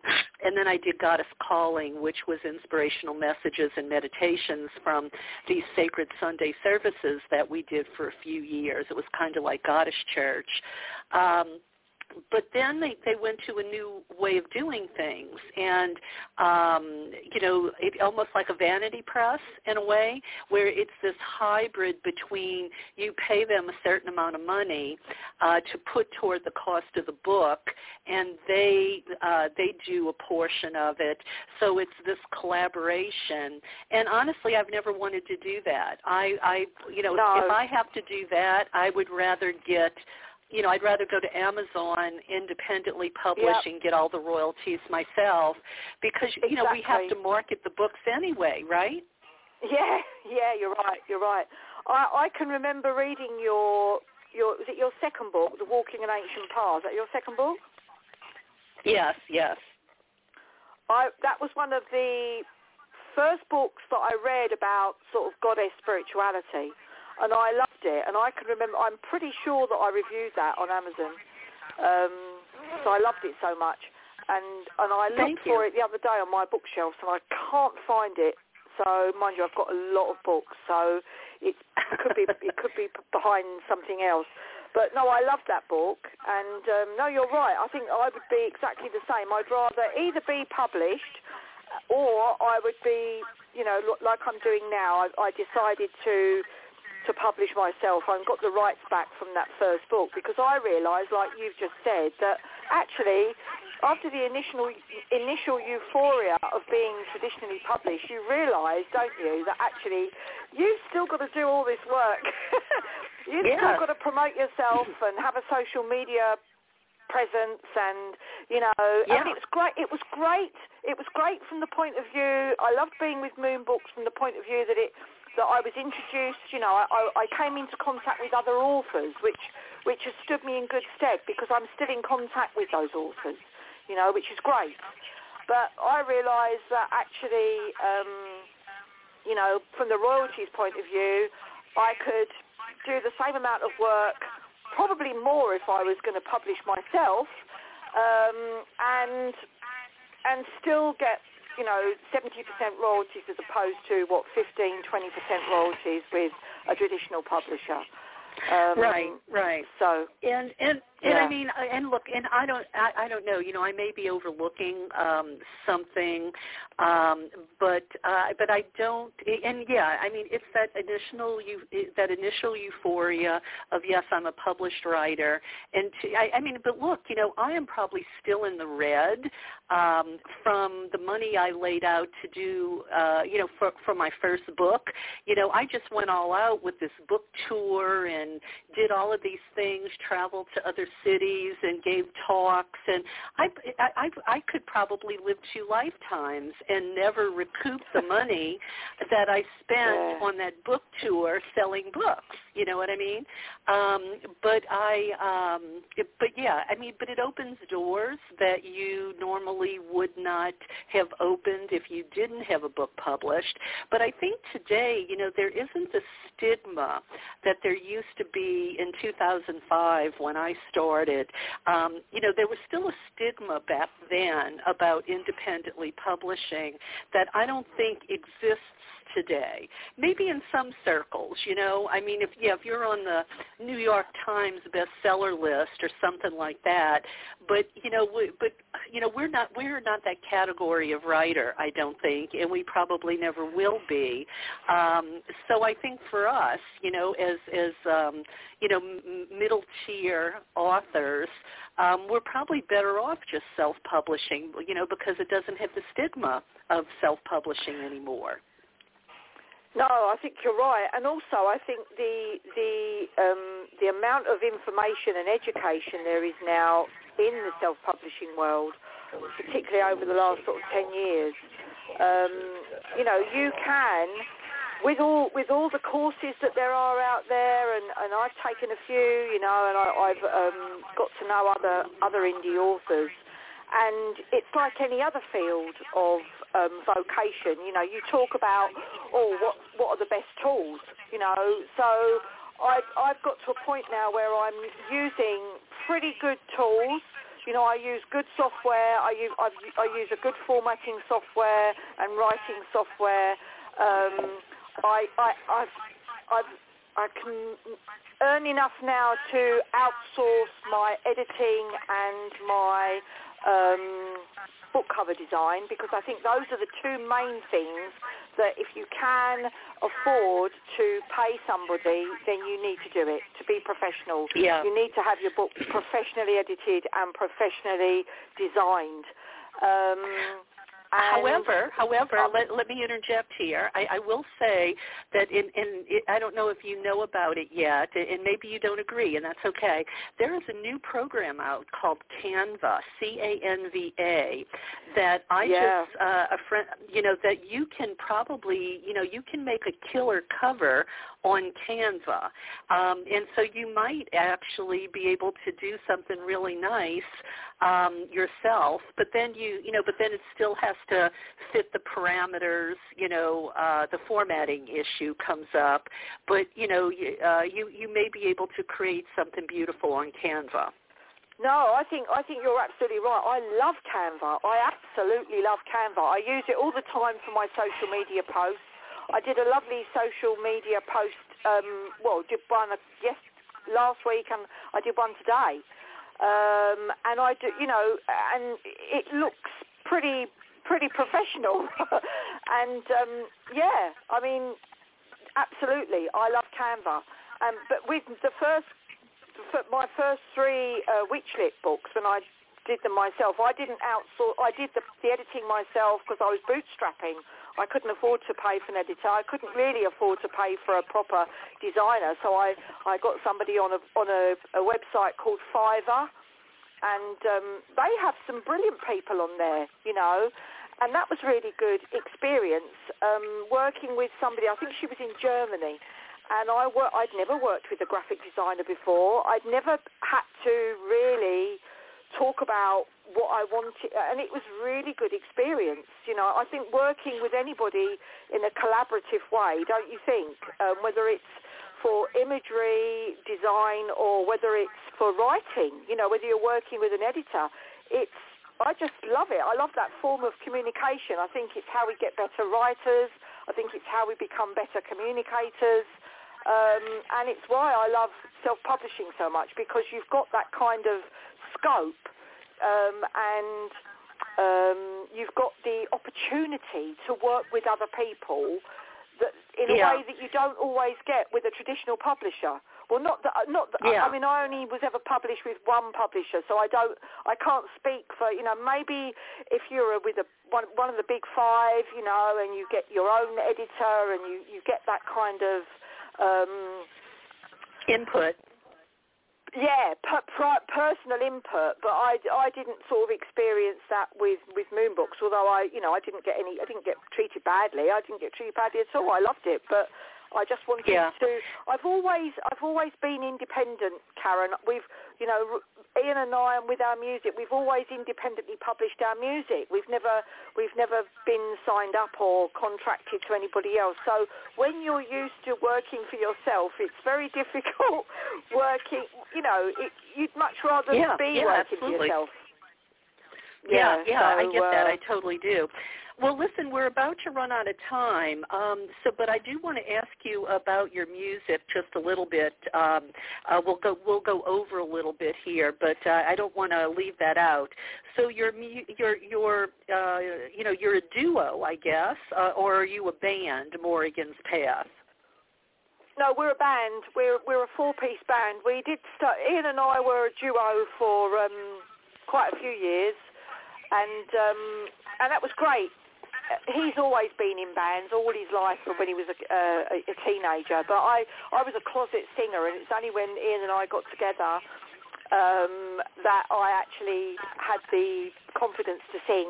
and then I did Goddess Calling, which was inspirational messages and meditations from these sacred Sunday services that we did for a few years. It was kind of like Goddess Church. Um, but then they they went to a new way of doing things. And um you know it almost like a vanity press in a way where it's this hybrid between you pay them a certain amount of money uh to put toward the cost of the book and they uh they do a portion of it. So it's this collaboration. And honestly I've never wanted to do that. I I you know no. if I have to do that I would rather get you know, I'd rather go to Amazon independently publish yep. and get all the royalties myself because exactly. you know we have to market the books anyway, right? Yeah, [LAUGHS] yeah, you're right, you're right. I, I can remember reading your your was it your second book, The Walking an Ancient Path? Is that your second book? Yes, yes. I that was one of the first books that I read about sort of goddess spirituality and I loved it. And I can remember, I'm pretty sure that I reviewed that on Amazon. Um, so I loved it so much. And and I looked for it the other day on my bookshelf, and I can't find it. So mind you, I've got a lot of books, so it [LAUGHS] could be it could be behind something else. But no, I loved that book, and um, no, you're right. I think I would be exactly the same. I'd rather either be published, or I would be, you know, like I'm doing now. I, I decided to to publish myself. I've got the rights back from that first book because I realised, like you've just said, that actually after the initial initial euphoria of being traditionally published, you realise, don't you, that actually you've still got to do all this work. [LAUGHS] you've yeah. still got to promote yourself [CLEARS THROAT] and have a social media presence and you know yeah. I mean, it was great it was great it was great from the point of view I loved being with Moon Books from the point of view that it that I was introduced, you know, I, I came into contact with other authors, which which has stood me in good stead because I'm still in contact with those authors, you know, which is great. But I realised that actually, um, you know, from the royalties point of view, I could do the same amount of work, probably more if I was going to publish myself, um, and and still get you know, 70% royalties as opposed to, what, 15, 20% royalties with a traditional publisher. Um, right, right. So and and and yeah. I mean, and look, and I don't, I, I don't know. You know, I may be overlooking um, something, um, but uh, but I don't. And yeah, I mean, it's that initial you that initial euphoria of yes, I'm a published writer, and to, I, I mean, but look, you know, I am probably still in the red um, from the money I laid out to do, uh, you know, for for my first book. You know, I just went all out with this book tour and and did all of these things, traveled to other cities and gave talks, and I I I could probably live two lifetimes and never recoup the money that I spent yeah. on that book tour selling books. You know what I mean? Um, but I um, it, but yeah, I mean, but it opens doors that you normally would not have opened if you didn't have a book published. But I think today, you know, there isn't the stigma that there used to be in 2005 when I started, um, you know, there was still a stigma back then about independently publishing that I don't think exists today. Maybe in some circles, you know. I mean, if yeah, if you're on the New York Times bestseller list or something like that, but you know, we, but you know, we're not we're not that category of writer, I don't think, and we probably never will be. Um, so I think for us, you know, as as um, you know, m- middle tier authors, um, we're probably better off just self-publishing, you know, because it doesn't have the stigma of self-publishing anymore. No, I think you're right, and also I think the the um, the amount of information and education there is now in the self-publishing world, particularly over the last sort of ten years. Um, you know, you can with all with all the courses that there are out there, and, and I've taken a few, you know, and I, I've um, got to know other other indie authors, and it's like any other field of um, vocation. You know, you talk about, oh, what what are the best tools? You know, so I've I've got to a point now where I'm using pretty good tools. You know, I use good software. I use I've, I use a good formatting software and writing software. Um, I I I've, I've I can earn enough now to outsource my editing and my um, book cover design because I think those are the two main things that if you can afford to pay somebody, then you need to do it to be professional. Yeah. You need to have your book professionally edited and professionally designed. Um, however, however, let, let me interject here. I, I will say that in, in it, I don't know if you know about it yet, and maybe you don't agree, and that's okay. There is a new program out called Canva, C-A-N-V-A, that I yeah. just uh, a friend, you know, that you can probably, you know, you can make a killer cover on Canva, um, and so you might actually be able to do something really nice um, yourself, but then you, you know, but then it still has to fit the parameters. You know, uh, the formatting issue comes up, but you know, you, uh, you you may be able to create something beautiful on Canva. No, I think I think you're absolutely right. I love Canva. I absolutely love Canva. I use it all the time for my social media posts. I did a lovely social media post. Um, well, did one yes last week, and I did one today. Um, and I do, you know, and it looks pretty pretty professional. [LAUGHS] and um, yeah, I mean, absolutely, I love Canva. Um, but with the first, my first three uh, Witchlit books, when I did them myself, I didn't outsource. I did the, the editing myself because I was bootstrapping. I couldn't afford to pay for an editor. I couldn't really afford to pay for a proper designer. So I, I got somebody on a on a, a website called Fiverr, and um, they have some brilliant people on there, you know. And that was really good experience um, working with somebody. I think she was in Germany, and I wor- I'd never worked with a graphic designer before. I'd never had to really talk about what I wanted, and it was really good experience. You know, I think working with anybody in a collaborative way, don't you think? Um, whether it's for imagery, design, or whether it's for writing, you know, whether you're working with an editor, it's I just love it. I love that form of communication. I think it's how we get better writers. I think it's how we become better communicators. Um, and it's why I love self-publishing so much because you've got that kind of scope um, and um, you've got the opportunity to work with other people that in a way that you don't always get with a traditional publisher. Well, not that, not that, Yeah. I mean, I only was ever published with one publisher, so I don't, I can't speak for, you know, maybe if you're with a, one, one of the big five, you know, and you get your own editor and you, you get that kind of, um, Input. Yeah, per, per, personal input, but I, I didn't sort of experience that with with Moonbooks. Although I, you know, I didn't get any, I didn't get treated badly. I didn't get treated badly at all. I loved it, but I just wanted Yeah. to. I've always, I've always been independent, Karen. We've, you know, Ian and I, and with our music, we've always independently published our music. We've never, we've never been signed up or contracted to anybody else. So when you're used to working for yourself, it's very difficult [LAUGHS] working. You know, it, you'd much rather Yeah, be yeah, working absolutely. for yourself. Yeah, yeah, I so, get that. uh, I totally do. Well, listen, we're about to run out of time, um, so but I do want to ask you about your music just a little bit. Um, uh, we'll go we'll go over a little bit here, but uh, I don't want to leave that out. So you're mu- you're you're uh, you know you're a duo, I guess, uh, or are you a band, Morrigan's Path? No, we're a band. We're we're a four-piece band. We did start. Ian and I were a duo for um, quite a few years, and um, and that was great. He's always been in bands all his life from when he was a, uh, a teenager. But I I was a closet singer, and it's only when Ian and I got together um, that I actually had the confidence to sing.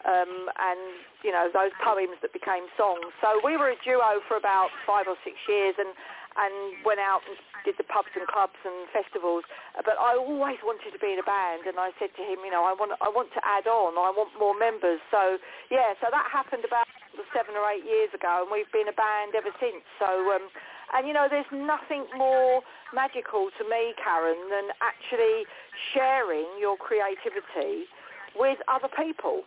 Um, and you know those poems that became songs. So we were a duo for about five or six years, and and went out and did the pubs and clubs and festivals. But I always wanted to be in a band, and I said to him, you know, I want I want to add on. I want more members. So yeah, so that happened about seven or eight years ago, and we've been a band ever since. So um, and you know, there's nothing more magical to me, Karen, than actually sharing your creativity with other people.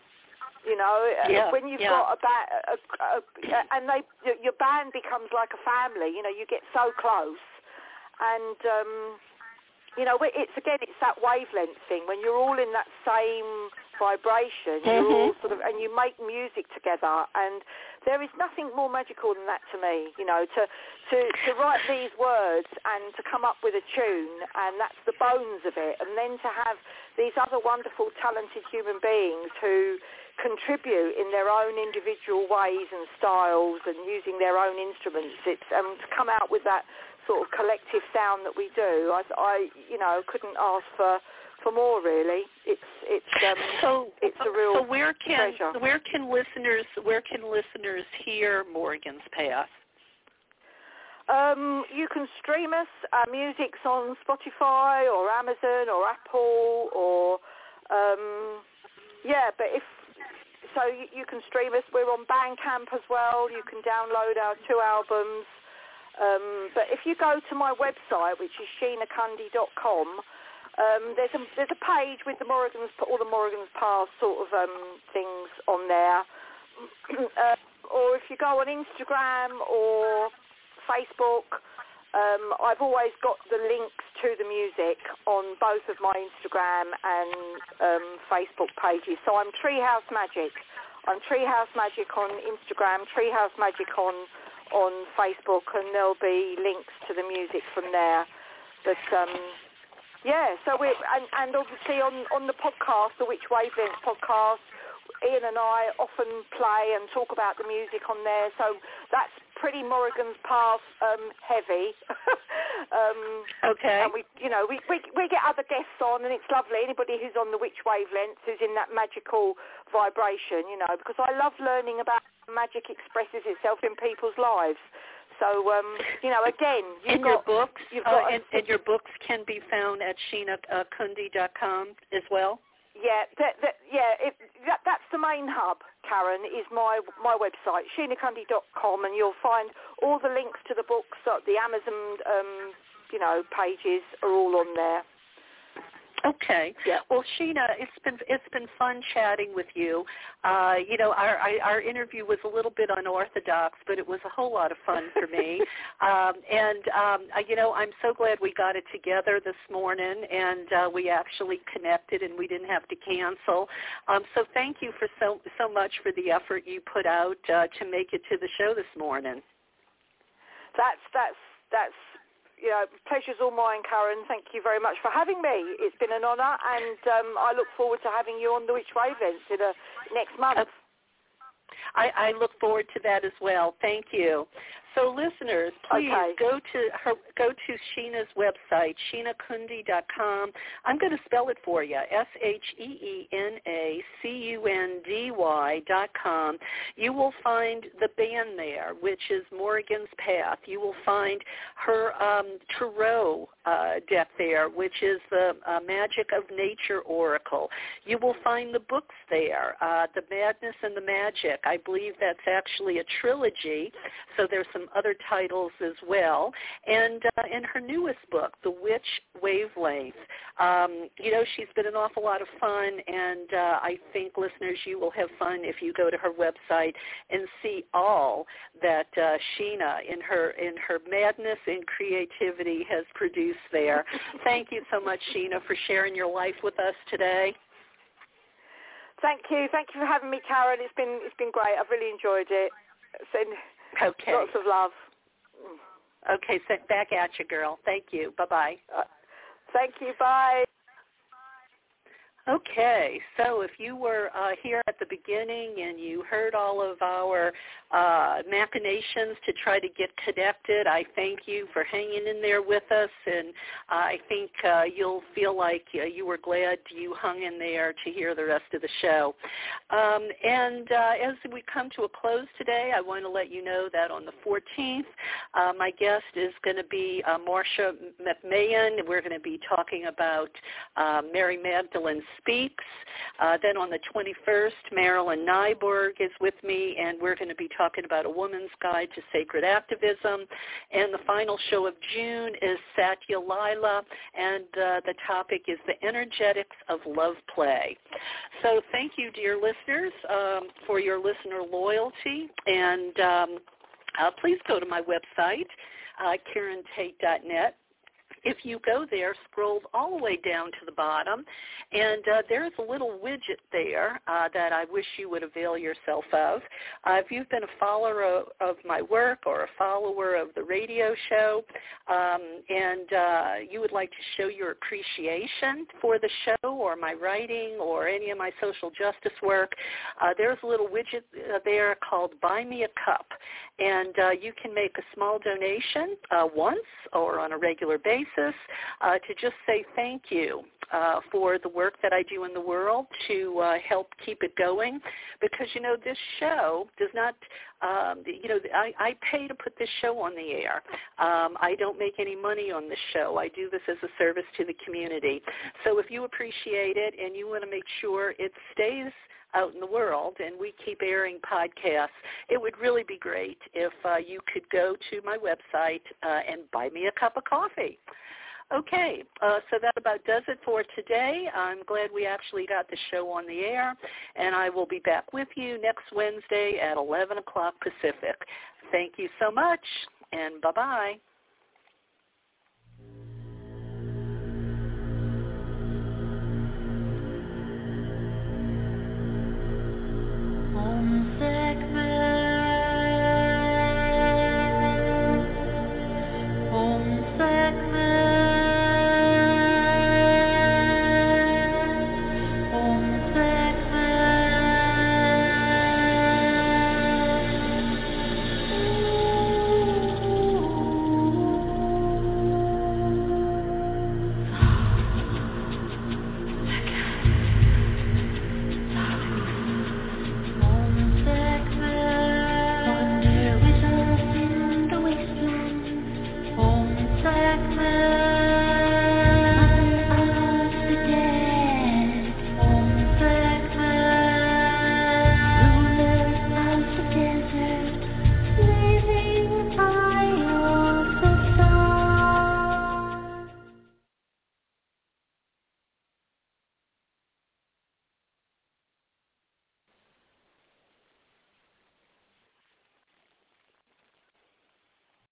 You know, uh, Yeah, when you've yeah. got a, band, a, a, a and they your- band becomes like a family. You know, you get so close, and um, you know, it's again, it's that wavelength thing. When you're all in that same vibration, you're all Mhm. sort of, and you make music together, and there is nothing more magical than that to me. You know, to to to write these words and to come up with a tune, and that's the bones of it, and then to have these other wonderful, talented human beings who contribute in their own individual ways and styles and using their own instruments. It's um, to come out with that sort of collective sound that we do. I, I you know, couldn't ask for for more really. It's it's um, So it's a real so where can treasure. where can listeners where can listeners hear Morrigan's Path? Um, you can stream us. Our music's on Spotify or Amazon or Apple or um, yeah. But if so, you, you can stream us. We're on Bandcamp as well. You can download our two albums. Um, but if you go to my website, which is sheenakundy.com, um, there's a there's a page with the Morrigan's all the Morrigan's Path sort of um, things on there. [CLEARS THROAT] uh, or if you go on Instagram or Facebook, um, I've always got the links to the music on both of my Instagram and um, Facebook pages. So I'm Treehouse Magic. I'm Treehouse Magic on Instagram, Treehouse Magic on on Facebook, and there'll be links to the music from there. But um, yeah, so we and, and obviously on on the podcast, the Witch Wavelength podcast, Ian and I often play and talk about the music on there. So that's pretty Morrigan's Path um, heavy. [LAUGHS] um, Okay. and we, you know, we, we we get other guests on, and it's lovely. Anybody who's on the Witch Wavelength, who's in that magical vibration, you know, because I love learning about how magic expresses itself in people's lives. So, um, you know, again, you've and your books you've uh, got a- and, and your books can be found at sheenakundy.com as well. Yeah, that, that, yeah, it, that, that's the main hub, Karen, is my my website, sheenakundy.com, and you'll find all the links to the books, uh, the Amazon, um, you know, pages are all on there. Okay. Yeah. Well, Sheena, it's been it's been fun chatting with you. Uh, you know, our our our interview was a little bit unorthodox, but it was a whole lot of fun for me. [LAUGHS] um, and um, I- you know, I'm so glad we got it together this morning, and uh, we actually connected, and we didn't have to cancel. Um, so thank you for so so much for the effort you put out uh, to make it to the show this morning. That's that's that's you know, pleasure's all mine, Karen. Thank you very much for having me. It's been an honour, and um, I look forward to having you on the Witch Wavelengths in uh, next month. I, I look forward to that as well. Thank you. So listeners, please Okay. go to her, go to Sheena's website, sheenakundy.com. I'm going to spell it for you, S-H-E-E-N-A-C-U-N-D-Y dot com. You will find the band there, which is Morgan's Path. You will find her um, Tarot uh, deck there, which is the uh, Magic of Nature Oracle. You will find the books there, uh, The Madness and the Magic. I believe that's actually a trilogy, so there's some other titles as well. And uh, in her newest book, The Witch Wavelength, um, you know, she's been an awful lot of fun, and uh, I think listeners, you will have fun if you go to her website and see all that uh, Sheena, in her in her madness and creativity, has produced there. [LAUGHS] Thank you so much, Sheena, for sharing your life with us today. Thank you. Thank you for having me, Karen. It's been it's been great. I've really enjoyed it. Send Okay. lots of love. Okay, sent back at you, girl. Thank you. Bye-bye. Uh, thank you. Bye. Okay, so if you were uh, here at the beginning and you heard all of our uh, machinations to try to get connected, I thank you for hanging in there with us, and I think uh, you'll feel like uh, you were glad you hung in there to hear the rest of the show. Um, and uh, as we come to a close today, I want to let you know that on the 14th, uh, my guest is going to be Marcia McMahon. We're going to be talking about Mary Magdalene Speaks. Uh, then on the 21st, Marilyn Nyborg is with me, and we're going to be talking about a woman's guide to sacred activism. And the final show of June is Satya Lila, and uh, the topic is the energetics of love play. So thank you, dear listeners, um, for your listener loyalty, and um, uh, please go to my website, uh, KarenTate.net if you go there, scroll all the way down to the bottom, and uh, there's a little widget there uh, that I wish you would avail yourself of. Uh, if you've been a follower of, of, my work or a follower of the radio show, um, and uh, you would like to show your appreciation for the show or my writing or any of my social justice work, uh, there's a little widget uh, there called Buy Me a Cup, and you can make a small donation once or on a regular basis uh, to just say thank you uh, for the work that I do in the world to uh, help keep it going because, you know, this show does not, um, you know, I, I pay to put this show on the air. Um, I don't make any money on the show. I do this as a service to the community. So if you appreciate it and you want to make sure it stays out in the world and we keep airing podcasts, it would really be great if uh, you could go to my website uh, and buy me a cup of coffee. Okay, uh, so that about does it for today. I'm glad we actually got the show on the air, and I will be back with you next Wednesday at 11 o'clock Pacific. Thank you so much, and bye-bye.